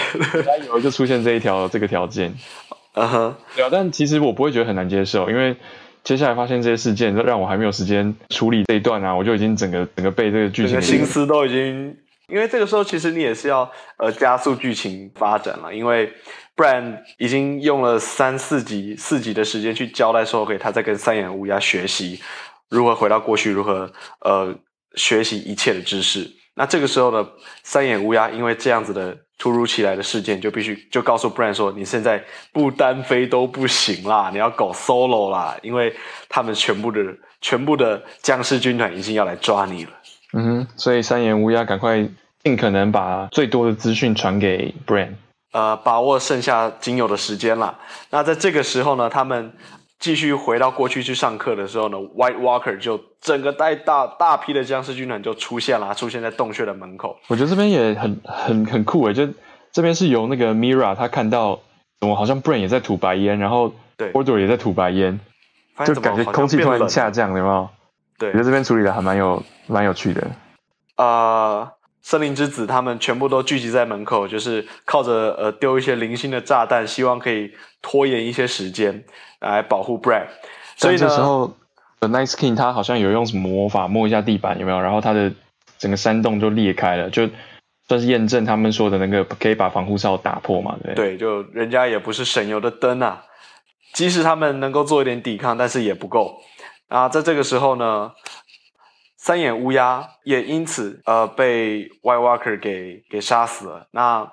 有就出现这一条这个条件，嗯哼，对啊。但其实我不会觉得很难接受，因为接下来发现这些事件，让我还没有时间处理这一段啊，我就已经整个整个被这个剧情心思都已经，因为这个时候其实你也是要呃加速剧情发展了，因为不然已经用了三四集四集的时间去交代说给他在跟三眼乌鸦学习。如何回到过去？如何呃学习一切的知识？那这个时候呢，三眼乌鸦因为这样子的突如其来的事件，就必须就告诉 Bran 说：“你现在不单飞都不行啦，你要搞 solo 啦，因为他们全部的全部的僵尸军团已经要来抓你了。”嗯哼，所以三眼乌鸦赶快尽可能把最多的资讯传给 Bran，呃，把握剩下仅有的时间啦。那在这个时候呢，他们。继续回到过去去上课的时候呢，White Walker 就整个带大大批的僵尸军团就出现了，出现在洞穴的门口。我觉得这边也很很很酷诶，就这边是由那个 Meera 他看到，怎么好像 Bran 也在吐白烟，然后对 Hodor 也在吐白烟，就感觉空气突然下降，有没有？对，我觉得这边处理的还蛮有蛮有趣的。啊、呃，森林之子他们全部都聚集在门口，就是靠着呃丢一些零星的炸弹，希望可以拖延一些时间。来保护 Brad 所以呢，这时候 The，Nice King 他好像有用什么魔法摸一下地板，有没有？然后他的整个山洞就裂开了，就算是验证他们说的那个可以把防护罩打破嘛，对？对，就人家也不是省油的灯啊，即使他们能够做一点抵抗，但是也不够。啊，在这个时候呢，三眼乌鸦也因此呃被 White Walker 给给杀死了。那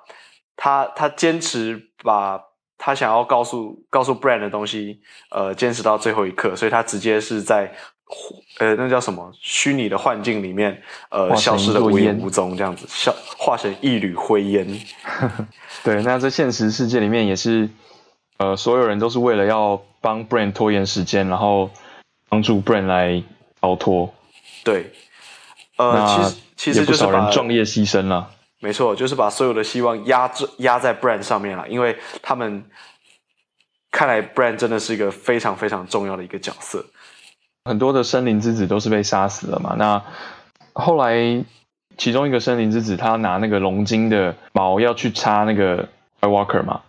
他他坚持把他想要告诉告诉 Brand 的东西，呃，坚持到最后一刻，所以他直接是在呃那叫什么虚拟的幻境里面，呃，消失的无影无踪，这样子消化成一缕灰烟。对，那在现实世界里面也是，呃，所有人都是为了要帮 Brand 拖延时间，然后帮助 Brand 来逃脱。对，呃，其实其实就是不少人壮烈牺牲了。没错，就是把所有的希望压制压在 Bran 上面了，因为他们看来 Bran 真的是一个非常非常重要的一个角色。很多的森林之子都是被杀死了嘛。那后来其中一个森林之子，他拿那个龙筋的毛要去插那个 Walker 嘛，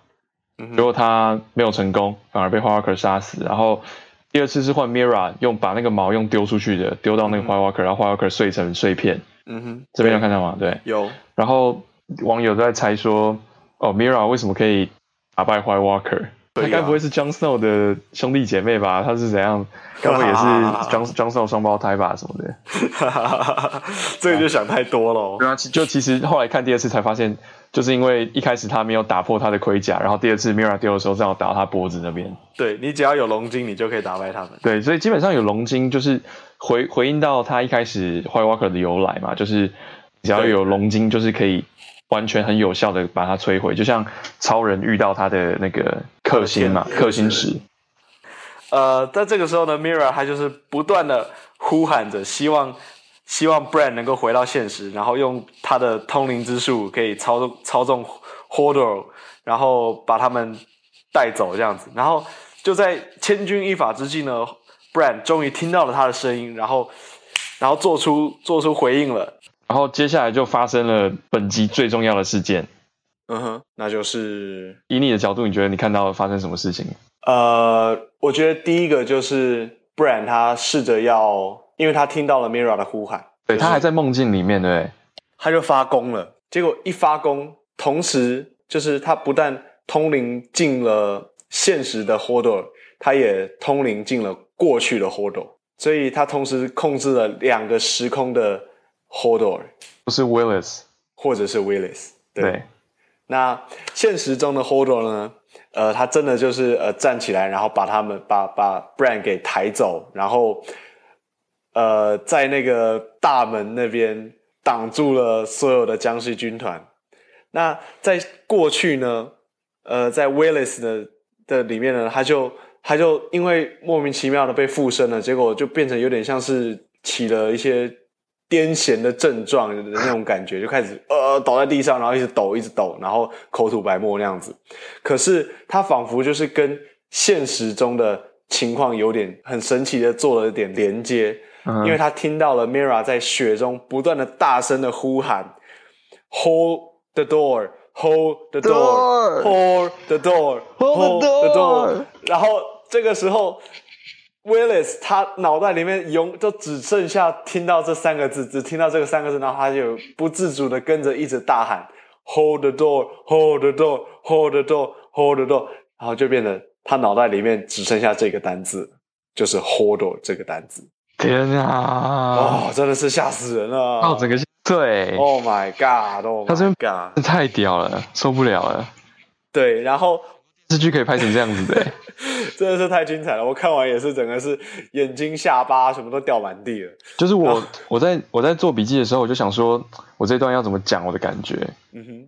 结果他没有成功，反而被 Walker 杀死。然后第二次是换 Meera 用把那个毛用丢出去的，丢到那个 Walker，然后 Walker 碎成碎片。嗯哼，这边有看到吗？对，有。然后网友都在猜说，哦，Meera 为什么可以打败 White Walker？他该不会是 Jon Snow 的兄弟姐妹吧？他是怎样？该不会也是 Jon Jon Snow 双胞胎吧？什么的？这个就想太多了。对啊，就其实后来看第二次才发现，就是因为一开始他没有打破他的盔甲，然后第二次 Meera 丢的时候正好打到他脖子那边。对，你只要有龙筋，你就可以打败他们。对，所以基本上有龙筋就是回回应到他一开始 White Walker 的由来嘛，就是。只要有龙晶，就是可以完全很有效的把它摧毁，就像超人遇到他的那个克星嘛，克星石。呃，在这个时候呢，Mirra 他就是不断的呼喊着，希望希望 Brand 能够回到现实，然后用他的通灵之术可以操纵操纵 Hodor，然后把他们带走这样子。然后就在千钧一发之际呢，Bran 终于听到了他的声音，然后然后做出做出回应了。然后接下来就发生了本集最重要的事件，嗯哼，那就是以你的角度，你觉得你看到了发生什么事情？呃，我觉得第一个就是 Bran 他试着要，因为他听到了 Meera 的呼喊，对，他还在梦境里面，对，他就发功了。结果一发功，同时就是他不但通灵进了现实的 Hodor，他也通灵进了过去的 Hodor，所以他同时控制了两个时空的。Hodor 不是 Willis，或者是 Willis，对。对，那现实中的 Hodor 呢？呃，他真的就是呃站起来，然后把他们把把 Bran 给抬走，然后呃在那个大门那边挡住了所有的僵尸军团。那在过去呢？呃，在 Willis 的的里面呢，他就他就因为莫名其妙的被附身了，结果就变成有点像是起了一些。癫痫的症状的那种感觉，就开始呃倒在地上，然后一直抖，一直抖，然后口吐白沫那样子。可是他仿佛就是跟现实中的情况有点很神奇的做了一点连接，因为他听到了 Meera 在雪中不断的大声的呼喊，Hold the door, hold the door, hold the door, hold the door。然后这个时候。Willis 他脑袋里面永就只剩下听到这三个字，只听到这个三个字，然后他就不自主的跟着一直大喊 “Hold the door, hold the door, hold the door, hold the door”，然后就变得他脑袋里面只剩下这个单字，就是 “Hodor” 这个单字。天啊！哦，真的是吓死人了！哦，整个对，Oh my God！Oh my God！他真的太屌了，受不了了。对，然后。这剧可以拍成这样子的，真的是太精彩了！我看完也是整个是眼睛、下巴什么都掉满地了。就是我我在我在做笔记的时候，我就想说，我这段要怎么讲我的感觉。嗯哼。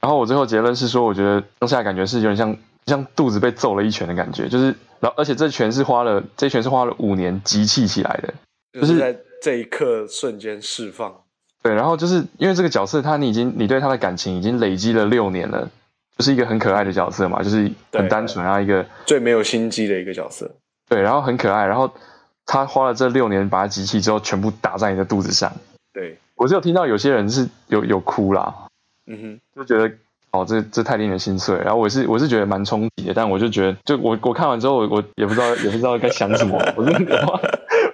然后我最后结论是说，我觉得当下感觉是有点像像肚子被揍了一拳的感觉，就是然后而且这拳是花了这拳是花了五年集气起来的，就是在这一刻瞬间释放。对，然后就是因为这个角色，他你已经你对他的感情已经累积了六年了。就是一个很可爱的角色嘛，就是很单纯，然后一个最没有心机的一个角色。对，然后很可爱，然后他花了这六年把他集气之后，全部打在你的肚子上。对，我只有听到有些人是有有哭啦，嗯哼，就觉得哦，这这太令人心碎。然后我是我是觉得蛮冲击的，但我就觉得，就我我看完之后，我我也不知道也不知道该想什么。我是我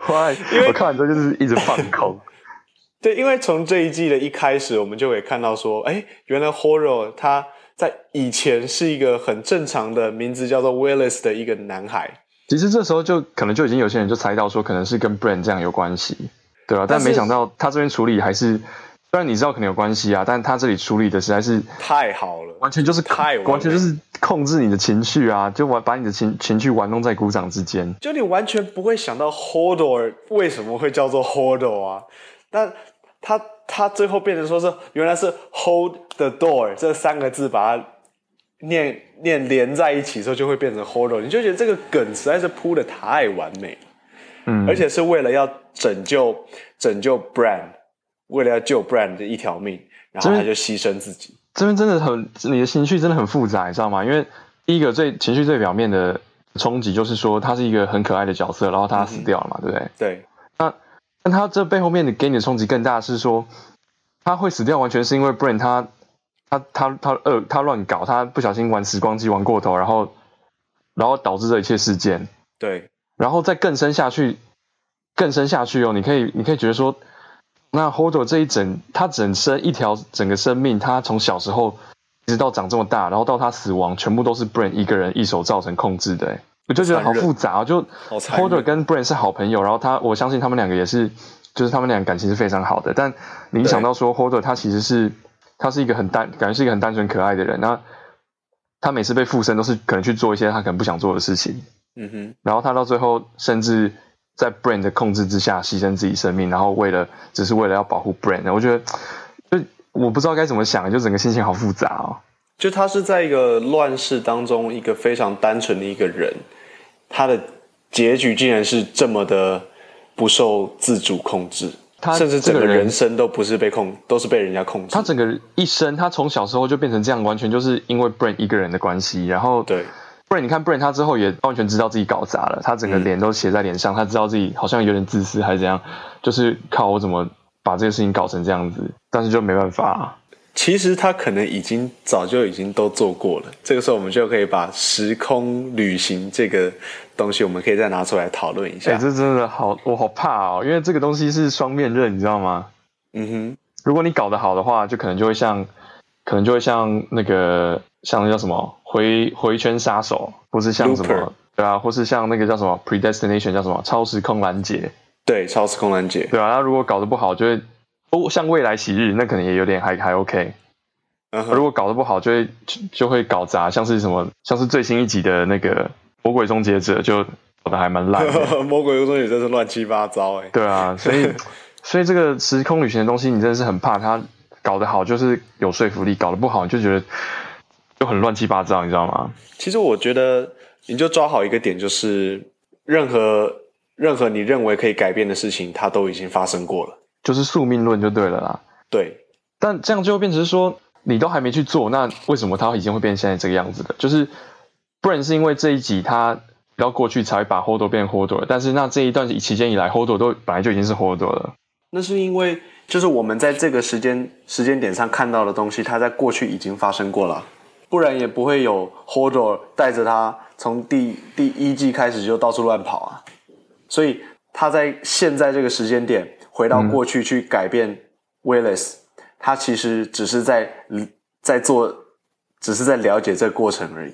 我因为我看完之后就是一直放空。对，因为从这一季的一开始，我们就会看到说，哎，原来 Horror 他。在以前是一个很正常的名字，叫做 Willis 的一个男孩。其实这时候就可能就已经有些人就猜到说，可能是跟 Brand 这样有关系，对吧？但没想到他这边处理还是虽然你知道可能有关系啊，但他这里处理的实在是太好了，完全就是太完全就是控制你的情绪啊，就玩把你的情情绪玩弄在鼓掌之间，就你完全不会想到 Hodor 为什么会叫做 Hodor 啊？但他他最后变成说是原来是 Hold the door 这三个字把它念念连在一起之后就会变成 Hodor，你就觉得这个梗实在是铺的太完美了，嗯，而且是为了要拯救拯救 Brand，。为了要救 Brand 的一条命，然后他就牺牲自己。这边真的很，你的情绪真的很复杂，你知道吗？因为第一个最情绪最表面的冲击就是说，他是一个很可爱的角色，然后他死掉了嘛，嗯、对不对？对。那但他这背后面的给你的冲击更大，是说他会死掉，完全是因为 Bran 他他他他呃他乱搞，他不小心玩时光机玩过头，然后然后导致这一切事件。对。然后再更深下去，更深下去哦，你可以你可以觉得说。那 Hodor 这一整，他整身一条整个生命，他从小时候一直到长这么大，然后到他死亡，全部都是 Bran 一个人一手造成控制的。我就觉得好复杂，就 Hodor 跟 Bran 是好朋友，然后他我相信他们两个也是，就是他们俩感情是非常好的。但你想到说 Hodor 他其实是他是一个很单，感觉是一个很单纯可爱的人。那他每次被附身都是可能去做一些他可能不想做的事情。嗯哼，然后他到最后甚至。在 Brain 的控制之下牺牲自己生命，然后为了只是为了要保护 Brain 我觉得就我不知道该怎么想，就整个心情好复杂哦。就他是在一个乱世当中，一个非常单纯的一个人，他的结局竟然是这么的不受自主控制，他甚至整个人生都不是被控，都是被人家控制。他整个一生，他从小时候就变成这样，完全就是因为 Bran 一个人的关系，然后对。不然你看，Brain 他之后也完全知道自己搞砸了，他整个脸都写在脸上，他知道自己好像有点自私还是怎样，就是靠我怎么把这个事情搞成这样子，但是就没办法啊。其实他可能已经早就已经都做过了，这个时候我们就可以把时空旅行这个东西，我们可以再拿出来讨论一下。哎，这真的好，我好怕哦，因为这个东西是双面刃，你知道吗？嗯哼，如果你搞得好的话，就可能就会像，可能就会像那个。像那叫什么回回圈杀手，或是像什么 Looper 对啊，或是像那个叫什么 predestination 叫什么超时空拦截，对，超时空拦截，对啊。那如果搞得不好，就会哦，像未来喜日，那可能也有点还还 OK。Uh huh. 如果搞得不好，就会就会搞砸，像是什么，像是最新一集的那个魔鬼终结者，就搞得还蛮烂。魔鬼终结者真是乱七八糟哎。对啊，所以 所以这个时空旅行的东西，你真的是很怕它搞得好，就是有说服力；搞得不好，你就觉得。就很乱七八糟，你知道吗？其实我觉得，你就抓好一个点，就是任何任何你认为可以改变的事情，它都已经发生过了，就是宿命论就对了啦。对，但这样就会变成说，你都还没去做，那为什么他已经会变现在这个样子的？就是不然是因为这一集他要过去才会把 Hodor 变 Hodor，但是那这一段期间以来，Hodor 都本来就已经是 Hodor 了。那是因为就是我们在这个时间时间点上看到的东西，它在过去已经发生过了。不然也不会有 Hodor 带着他从第第一季开始就到处乱跑啊，所以他在现在这个时间点回到过去去改变嗯、他其实只是在在做，只是在了解这个过程而已。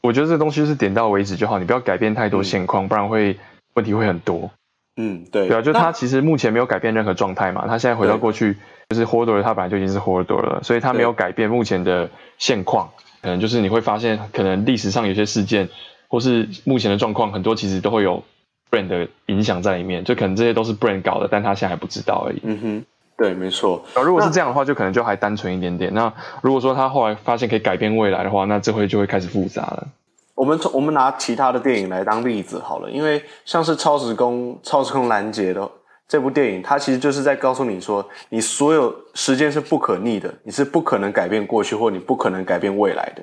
我觉得这东西是点到为止就好，你不要改变太多现况，嗯、不然会问题会很多。嗯，对，对啊，就他其实目前没有改变任何状态嘛，他现在回到过去。就是 Hodor 他本来就已经是 Hodor 了，所以他没有改变目前的现况。可能就是你会发现，可能历史上有些事件，或是目前的状况，很多其实都会有 Bran 的影响在里面。就可能这些都是 brand 搞的，但他现在还不知道而已。嗯哼，对，没错。如果是这样的话，就可能就还单纯一点点。那如果说他后来发现可以改变未来的话，那这会就会开始复杂了。我们从我们拿其他的电影来当例子好了，因为像是超时空超时空拦截的。这部电影它其实就是在告诉你说，你所有时间是不可逆的，你是不可能改变过去，或你不可能改变未来的。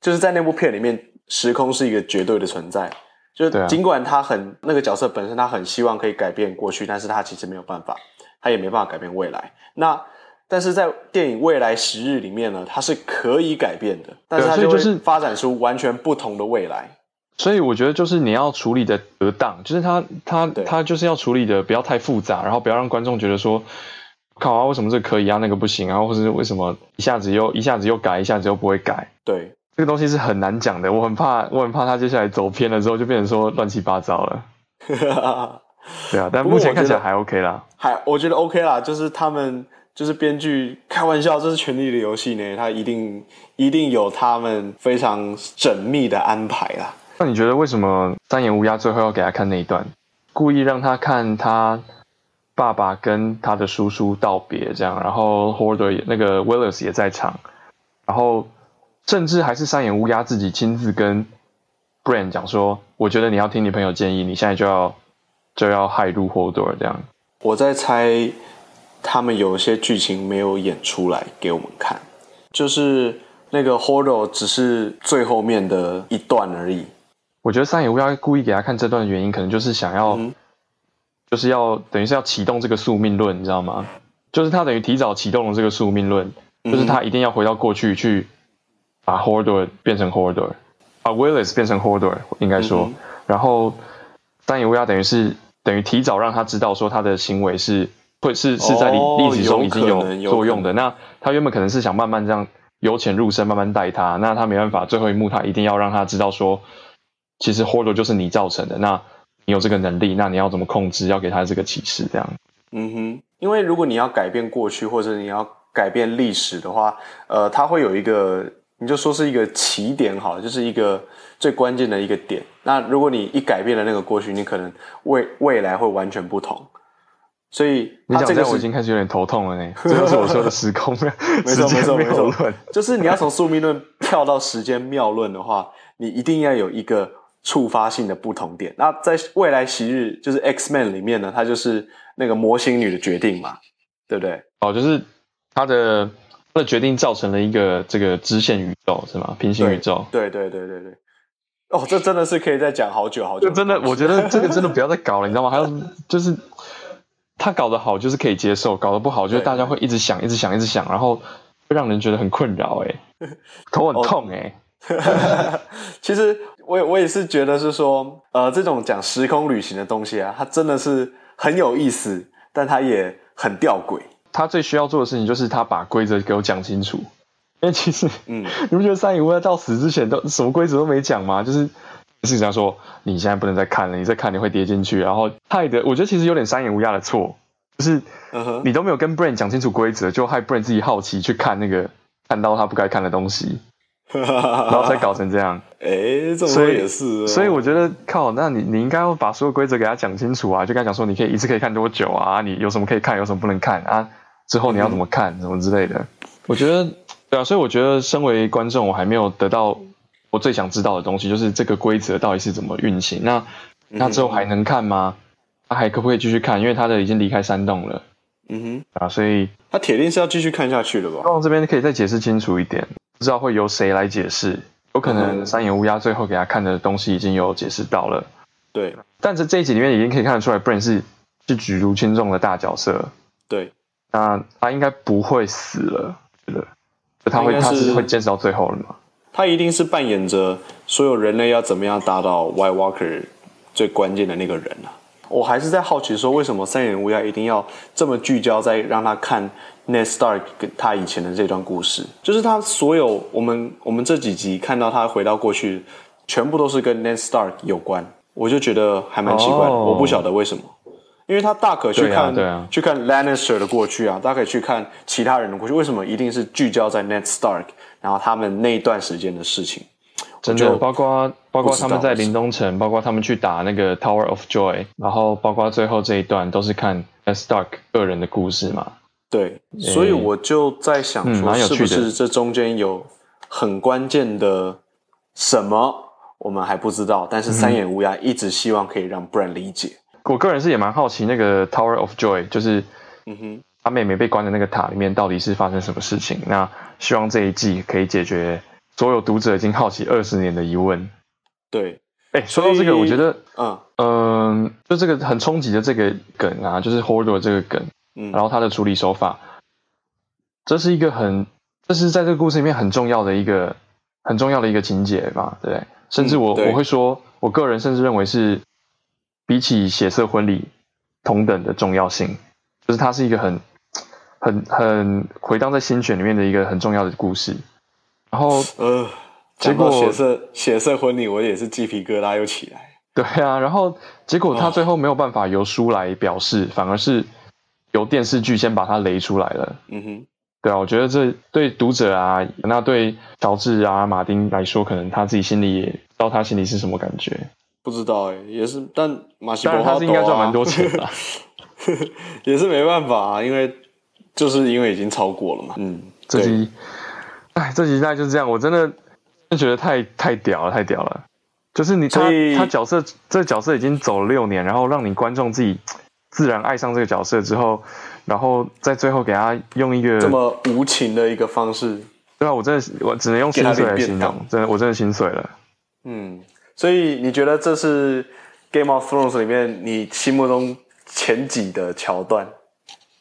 就是在那部片里面，时空是一个绝对的存在。就尽管他很那个角色本身，他很希望可以改变过去，但是他其实没有办法，他也没办法改变未来。那但是在电影《未来十日》里面呢，它是可以改变的，但是它就是发展出完全不同的未来。所以我觉得就是你要处理的得当，就是他他他就是要处理的不要太复杂，然后不要让观众觉得说，靠啊，为什么这个可以啊，那个不行啊，或者是为什么一下子又一下子又改，一下子又不会改？对，这个东西是很难讲的，我很怕，我很怕他接下来走偏了之后就变成说乱七八糟了。对啊，但目前看起来还 OK 啦，还我觉得 OK 啦，就是他们就是编剧开玩笑，这是权力的游戏呢，他一定一定有他们非常缜密的安排啦。那你觉得为什么三眼乌鸦最后要给他看那一段，故意让他看他爸爸跟他的叔叔道别这样，然后 Hodor 那个 Willis 也在场，然后甚至还是三眼乌鸦自己亲自跟 Bran 讲说，我觉得你要听你朋友建议，你现在就要就要害入 Hodor 这样。我在猜。他们有一些剧情没有演出来给我们看，就是那个 Hodor 只是最后面的一段而已。我觉得三眼乌鸦故意给他看这段的原因，可能就是想要，嗯、就是要等于是要启动这个宿命论，你知道吗？就是他等于提早启动了这个宿命论，就是他一定要回到过去去把 Hodor 变成 Hodor，把 Willis 变成 Hodor，应该说，嗯、然后三眼乌鸦等于是等于提早让他知道说他的行为是。会是是在历历史中已经有作用的。那他原本可能是想慢慢这样由浅入深，慢慢带他。那他没办法，最后一幕他一定要让他知道说，其实 Hodor 就是你造成的。那你有这个能力，那你要怎么控制？要给他这个启示，这样。嗯哼，因为如果你要改变过去，或者你要改变历史的话，呃，他会有一个，你就说是一个起点好了，就是一个最关键的一个点。那如果你一改变了那个过去，你可能未未来会完全不同。所以你讲这个我已经开始有点头痛了呢。这就是我说的时空 没错没错没错，就是你要从宿命论跳到时间谬论的话，你一定要有一个触发性的不同点。那在未来昔日就是 X-Men 里面呢，它就是那个魔形女的决定嘛，对不对？哦，就是他的他的决定造成了一个这个支线宇宙是吗？平行宇宙？对对对对对。哦，这真的是可以再讲好久好久。真的，我觉得这个真的不要再搞了，你知道吗？还有就是。他搞得好就是可以接受，搞得不好就是大家会一直想、一直想、一直想，然后会让人觉得很困扰，哎，头很痛，哎。其实我我也是觉得是说，呃，这种讲时空旅行的东西啊，它真的是很有意思，但它也很吊诡。他最需要做的事情就是他把规则给我讲清楚，因为其实，嗯，你不觉得三影屋在到死之前都什么规则都没讲吗？就是。是这样说，你现在不能再看了，你再看你会跌进去，然后害得我觉得其实有点三眼乌鸦的错，就是你都没有跟 Brain 讲清楚规则，就害 Brain 自己好奇去看那个看到他不该看的东西，然后才搞成这样。哎、欸，这么说也是、哦，所以我觉得靠，那你你应该要把所有规则给他讲清楚啊，就跟他讲说你可以一次可以看多久啊，你有什么可以看，有什么不能看啊，之后你要怎么看，什么之类的。我觉得对啊，所以我觉得身为观众，我还没有得到。我最想知道的东西就是这个规则到底是怎么运行。那那之后还能看吗？他还可不可以继续看？因为他的已经离开山洞了。嗯哼，啊，所以他铁定是要继续看下去的吧？希望这边可以再解释清楚一点，不知道会由谁来解释？有可能三眼乌鸦最后给他看的东西已经有解释到了。对，但是这一集里面已经可以看得出来，Bran 是是举足轻重的大角色。对，那他应该不会死了，觉得就他会他，他是会坚持到最后了吗？他一定是扮演着所有人类要怎么样达到 White Walker 最关键的那个人啊！我还是在好奇说，为什么三眼乌鸦一定要这么聚焦在让他看 Ned Stark 跟他以前的这段故事？就是他所有我们我们这几集看到他回到过去，全部都是跟 Ned Stark 有关，我就觉得还蛮奇怪的。Oh. 我不晓得为什么，因为他大可去看、对啊啊、去看 Lannister 的过去啊，大可以去看其他人的过去，为什么一定是聚焦在 Ned Stark？然后他们那一段时间的事情，真的包括包括他们在临冬城，包括他们去打那个 Tower of Joy，然后包括最后这一段都是看 Stark 个人的故事嘛。对，所以我就在想说，是不是这中间有很关键的什么，我们还不知道。但是三眼乌鸦一直希望可以让 Bran 理解。我个人是也蛮好奇那个 Tower of Joy，就是嗯哼。他妹妹被关在那个塔里面，到底是发生什么事情？那希望这一季可以解决所有读者已经好奇二十年的疑问。对，哎、欸，说到这个，我觉得，嗯嗯、呃，就这个很冲击的这个梗啊，就是 Hodor 这个梗，嗯，然后他的处理手法，这是一个很，这是在这个故事里面很重要的一个很重要的一个情节吧，对？甚至我、嗯、我会说，我个人甚至认为是比起血色婚礼同等的重要性，就是它是一个很。很很回荡在心弦里面的一个很重要的故事，然后呃，结果血色血色婚礼，我也是鸡皮疙瘩又起来。对啊，然后结果他最后没有办法由书来表示，哦、反而是由电视剧先把他雷出来了。嗯哼，对啊，我觉得这对读者啊，那对乔治啊、马丁来说，可能他自己心里也知道他心里是什么感觉。不知道哎、欸，也是，但马西伯他是应该赚蛮多钱的，也是没办法啊，因为就是因为已经超过了嘛。嗯，这集，哎，这集大概就是这样，我真的就觉得太太屌了，太屌了。就是你他他角色这个角色已经走了六年，然后让你观众自己自然爱上这个角色之后，然后在最后给他用一个这么无情的一个方式，对啊，我真的我只能用心碎来形容，真的我真的心碎了。嗯，所以你觉得这是《Game of Thrones》里面你心目中前几的桥段？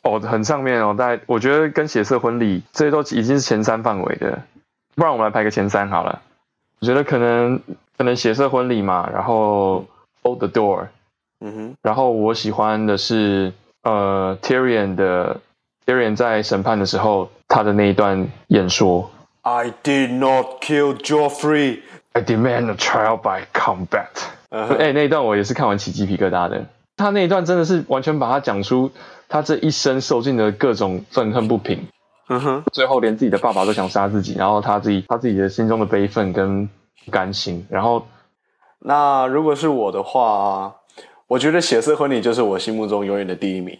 哦，很上面哦，大概我觉得跟血色婚礼这些都已经是前三范围的，不然我们来排个前三好了。我觉得可能。可能血色婚礼嘛，然后 Hold the Door，嗯哼，然后我喜欢的是呃 Tyrion 的 Tyrion 在审判的时候他的那一段演说，I did not kill Joffrey, I demand a trial by combat。哎、uh huh. 欸，那一段我也是看完起鸡皮疙瘩的，他那一段真的是完全把他讲出他这一生受尽的各种愤恨不平，嗯哼、uh，huh. 最后连自己的爸爸都想杀自己，然后他自己他自己的心中的悲愤跟不。甘心，然后，那如果是我的话，我觉得血色婚礼就是我心目中永远的第一名。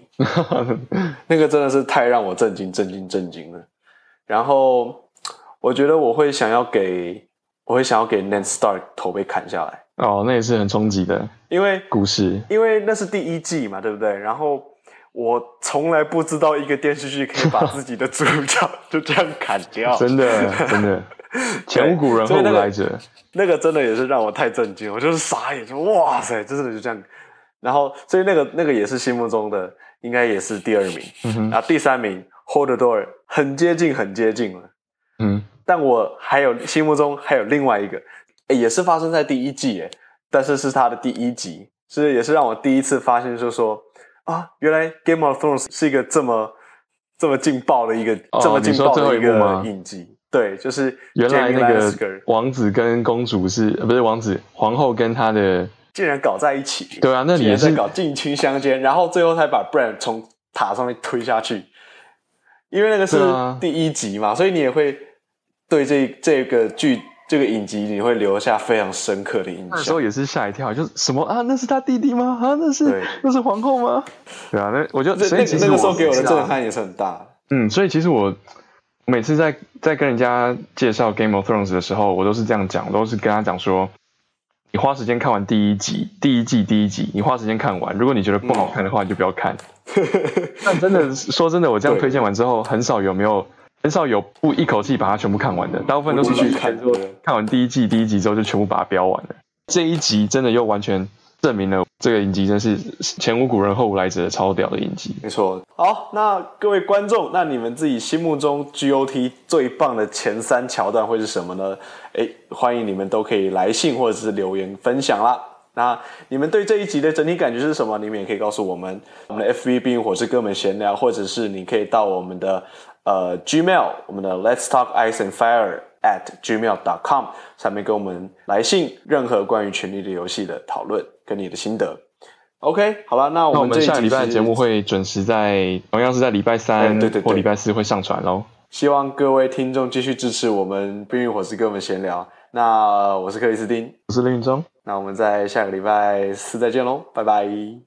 那个真的是太让我震惊、震惊、震惊了。然后，我觉得我会想要给，我会想要给 Ned Stark 头被砍下来。哦，那也是很冲击的，因为故事，因为那是第一季嘛，对不对？然后我从来不知道一个电视剧可以把自己的主角就这样砍掉，真的，真的。前无古人后无来者，那个真的也是让我太震惊，我就是傻眼，就哇塞，真的就这样。然后，所以那个那个也是心目中的，应该也是第二名。嗯、哼然后第三名 Hold the Door 很接近，很接近了。嗯，但我还有心目中还有另外一个，也是发生在第一季，哎，但是是他的第一集，是也是让我第一次发现，就是说啊，原来 Game of Thrones 是一个这么这么劲爆的一个，哦、这么劲爆的一个影集。对，就是原来那个王子跟公主是不是王子皇后跟他的竟然搞在一起？对啊，那里也是搞近亲相奸，然后最后才把 Bran 从塔上面推下去。因为那个是第一集嘛，啊、所以你也会对这这个剧这个影集你会留下非常深刻的印象。那时候也是吓一跳，就是什么啊？那是他弟弟吗？啊，那是那是皇后吗？对啊，那我就所以其实那个时候给我的震撼也是很大。嗯，所以其实我。每次在在跟人家介绍《Game of Thrones》的时候，我都是这样讲，都是跟他讲说，你花时间看完第一集、第一季第一集，你花时间看完，如果你觉得不好看的话，你就不要看。但真的说真的，我这样推荐完之后，很少有没有很少有不一口气把它全部看完的，大部分都是去看，看完第一季第一集之后就全部把它飙完了。这一集真的又完全。证明了这个影集真是前无古人后无来者的超屌的影集。没错。好，那各位观众，那你们自己心目中 GOT 最棒的前三桥段会是什么呢？诶，欢迎你们都可以来信或者是留言分享啦。那你们对这一集的整体感觉是什么？你们也可以告诉我们。我们的 FB 冰与火之歌们闲聊，或者是你可以到我们的呃 Gmail，我们的 Let's Talk Ice and Fire。at gmail.com 上面给我们来信，任何关于《权力的游戏》的讨论跟你的心得。OK，好了，那我们这下礼拜的节目会准时在同样是在礼拜三或礼拜四会上传喽。希望各位听众继续支持我们《冰与火之歌》们闲聊。那我是克里斯汀，我是林允中，那我们在下个礼拜四再见喽，拜拜。